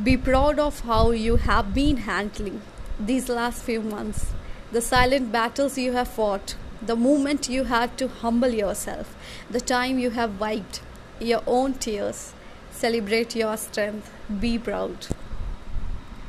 Be proud of how you have been handling these last few months, the silent battles you have fought, the moment you had to humble yourself, the time you have wiped your own tears. Celebrate your strength. Be proud.